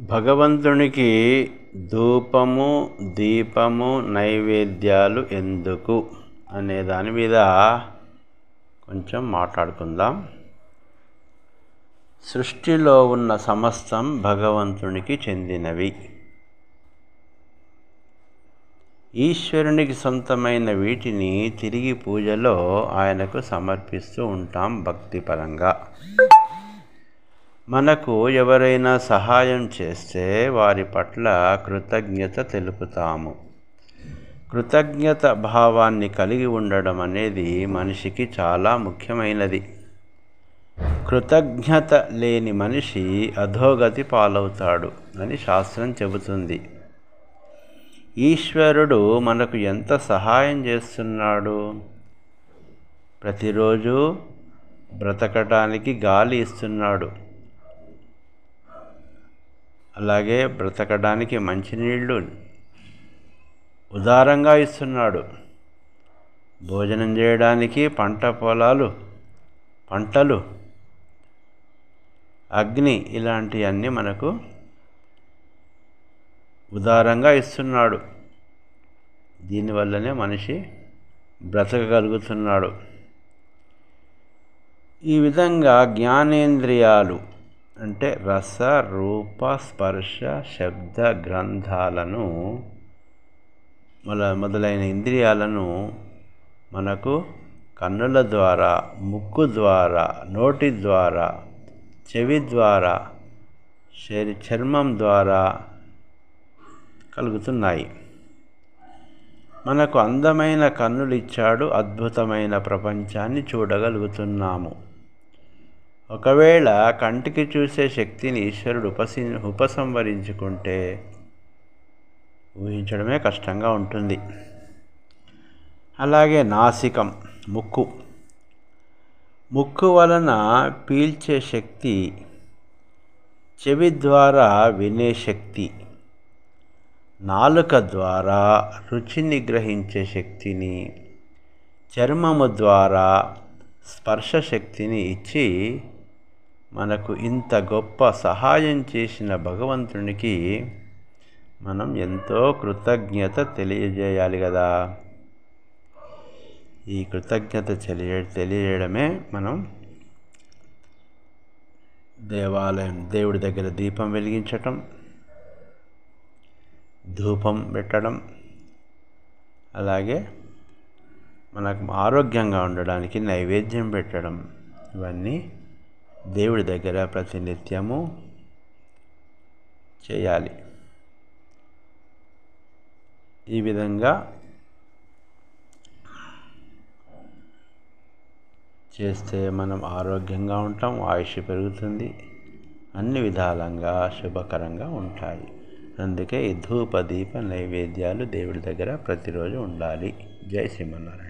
భగవంతునికి ధూపము దీపము నైవేద్యాలు ఎందుకు? అనే దాని మీద కొంచెం మాట్లాడుకుందాం. సృష్టిలో ఉన్న సమస్తం భగవంతునికి చెందినవి. ఈశ్వరునికి సొంతమైన వీటిని తిరిగి పూజలో ఆయనకు సమర్పిస్తూ ఉంటాం భక్తిపరంగా. మనకు ఎవరైనా సహాయం చేస్తే వారి పట్ల కృతజ్ఞత తెలుపుతాము. కృతజ్ఞత భావాన్ని కలిగి ఉండడం అనేది మనిషికి చాలా ముఖ్యమైనది. కృతజ్ఞత లేని మనిషి అధోగతి పాలవుతాడు అని శాస్త్రం చెబుతుంది. ఈశ్వరుడు మనకు ఎంత సహాయం చేస్తున్నాడు? ప్రతిరోజు బ్రతకటానికి గాలి ఇస్తున్నాడు. అలాగే బ్రతకడానికి మంచినీళ్ళు ఉదారంగా ఇస్తున్నాడు. భోజనం చేయడానికి పంట పొలాలు పంటలు అగ్ని ఇలాంటివన్నీ మనకు ఉదారంగా ఇస్తున్నాడు. దీనివల్లనే మనిషి బ్రతకగలుగుతున్నాడు. ఈ విధంగా జ్ఞానేంద్రియాలు అంటే రస రూప స్పర్శ శబ్ద గ్రంథాలను మొల మొదలైన ఇంద్రియాలను మనకు కన్నుల ద్వారా ముక్కు ద్వారా నోటి ద్వారా చెవి ద్వారా శరీ చర్మం ద్వారా కలుగుతున్నాయి. మనకు అందమైన కన్నులు ఇచ్చాడు అద్భుతమైన ప్రపంచాన్ని చూడగలుగుతున్నాము. ఒకవేళ కంటికి చూసే శక్తిని ఈశ్వరుడు ఉపసి ఉపసంహరించుకుంటే ఊహించడమే కష్టంగా ఉంటుంది. అలాగే నాసికం ముక్కు. ముక్కు వలన పీల్చే శక్తి చెవి ద్వారా వినే శక్తి నాలుక ద్వారా రుచిని గ్రహించే శక్తిని చర్మము ద్వారా స్పర్శ శక్తిని ఇచ్చి మనకు ఇంత గొప్ప సహాయం చేసిన భగవంతునికి మనం ఎంతో కృతజ్ఞత తెలియజేయాలి కదా. ఈ కృతజ్ఞత తెలియ తెలియజేయడమే మనం దేవాలయం దేవుడి దగ్గర దీపం వెలిగించటం ధూపం పెట్టడం అలాగే మనకు ఆరోగ్యంగా ఉండడానికి నైవేద్యం పెట్టడం ఇవన్నీ దేవుడి దగ్గర ప్రతినిత్యము చేయాలి. ఈ విధంగా చేస్తే మనం ఆరోగ్యంగా ఉంటాం ఆయుష్ పెరుగుతుంది అన్ని విధాలంగా శుభకరంగా ఉంటాయి. అందుకే ఈ ధూప దీప నైవేద్యాలు దేవుడి దగ్గర ప్రతిరోజు ఉండాలి. జై శ్రీమన్నారాయణ.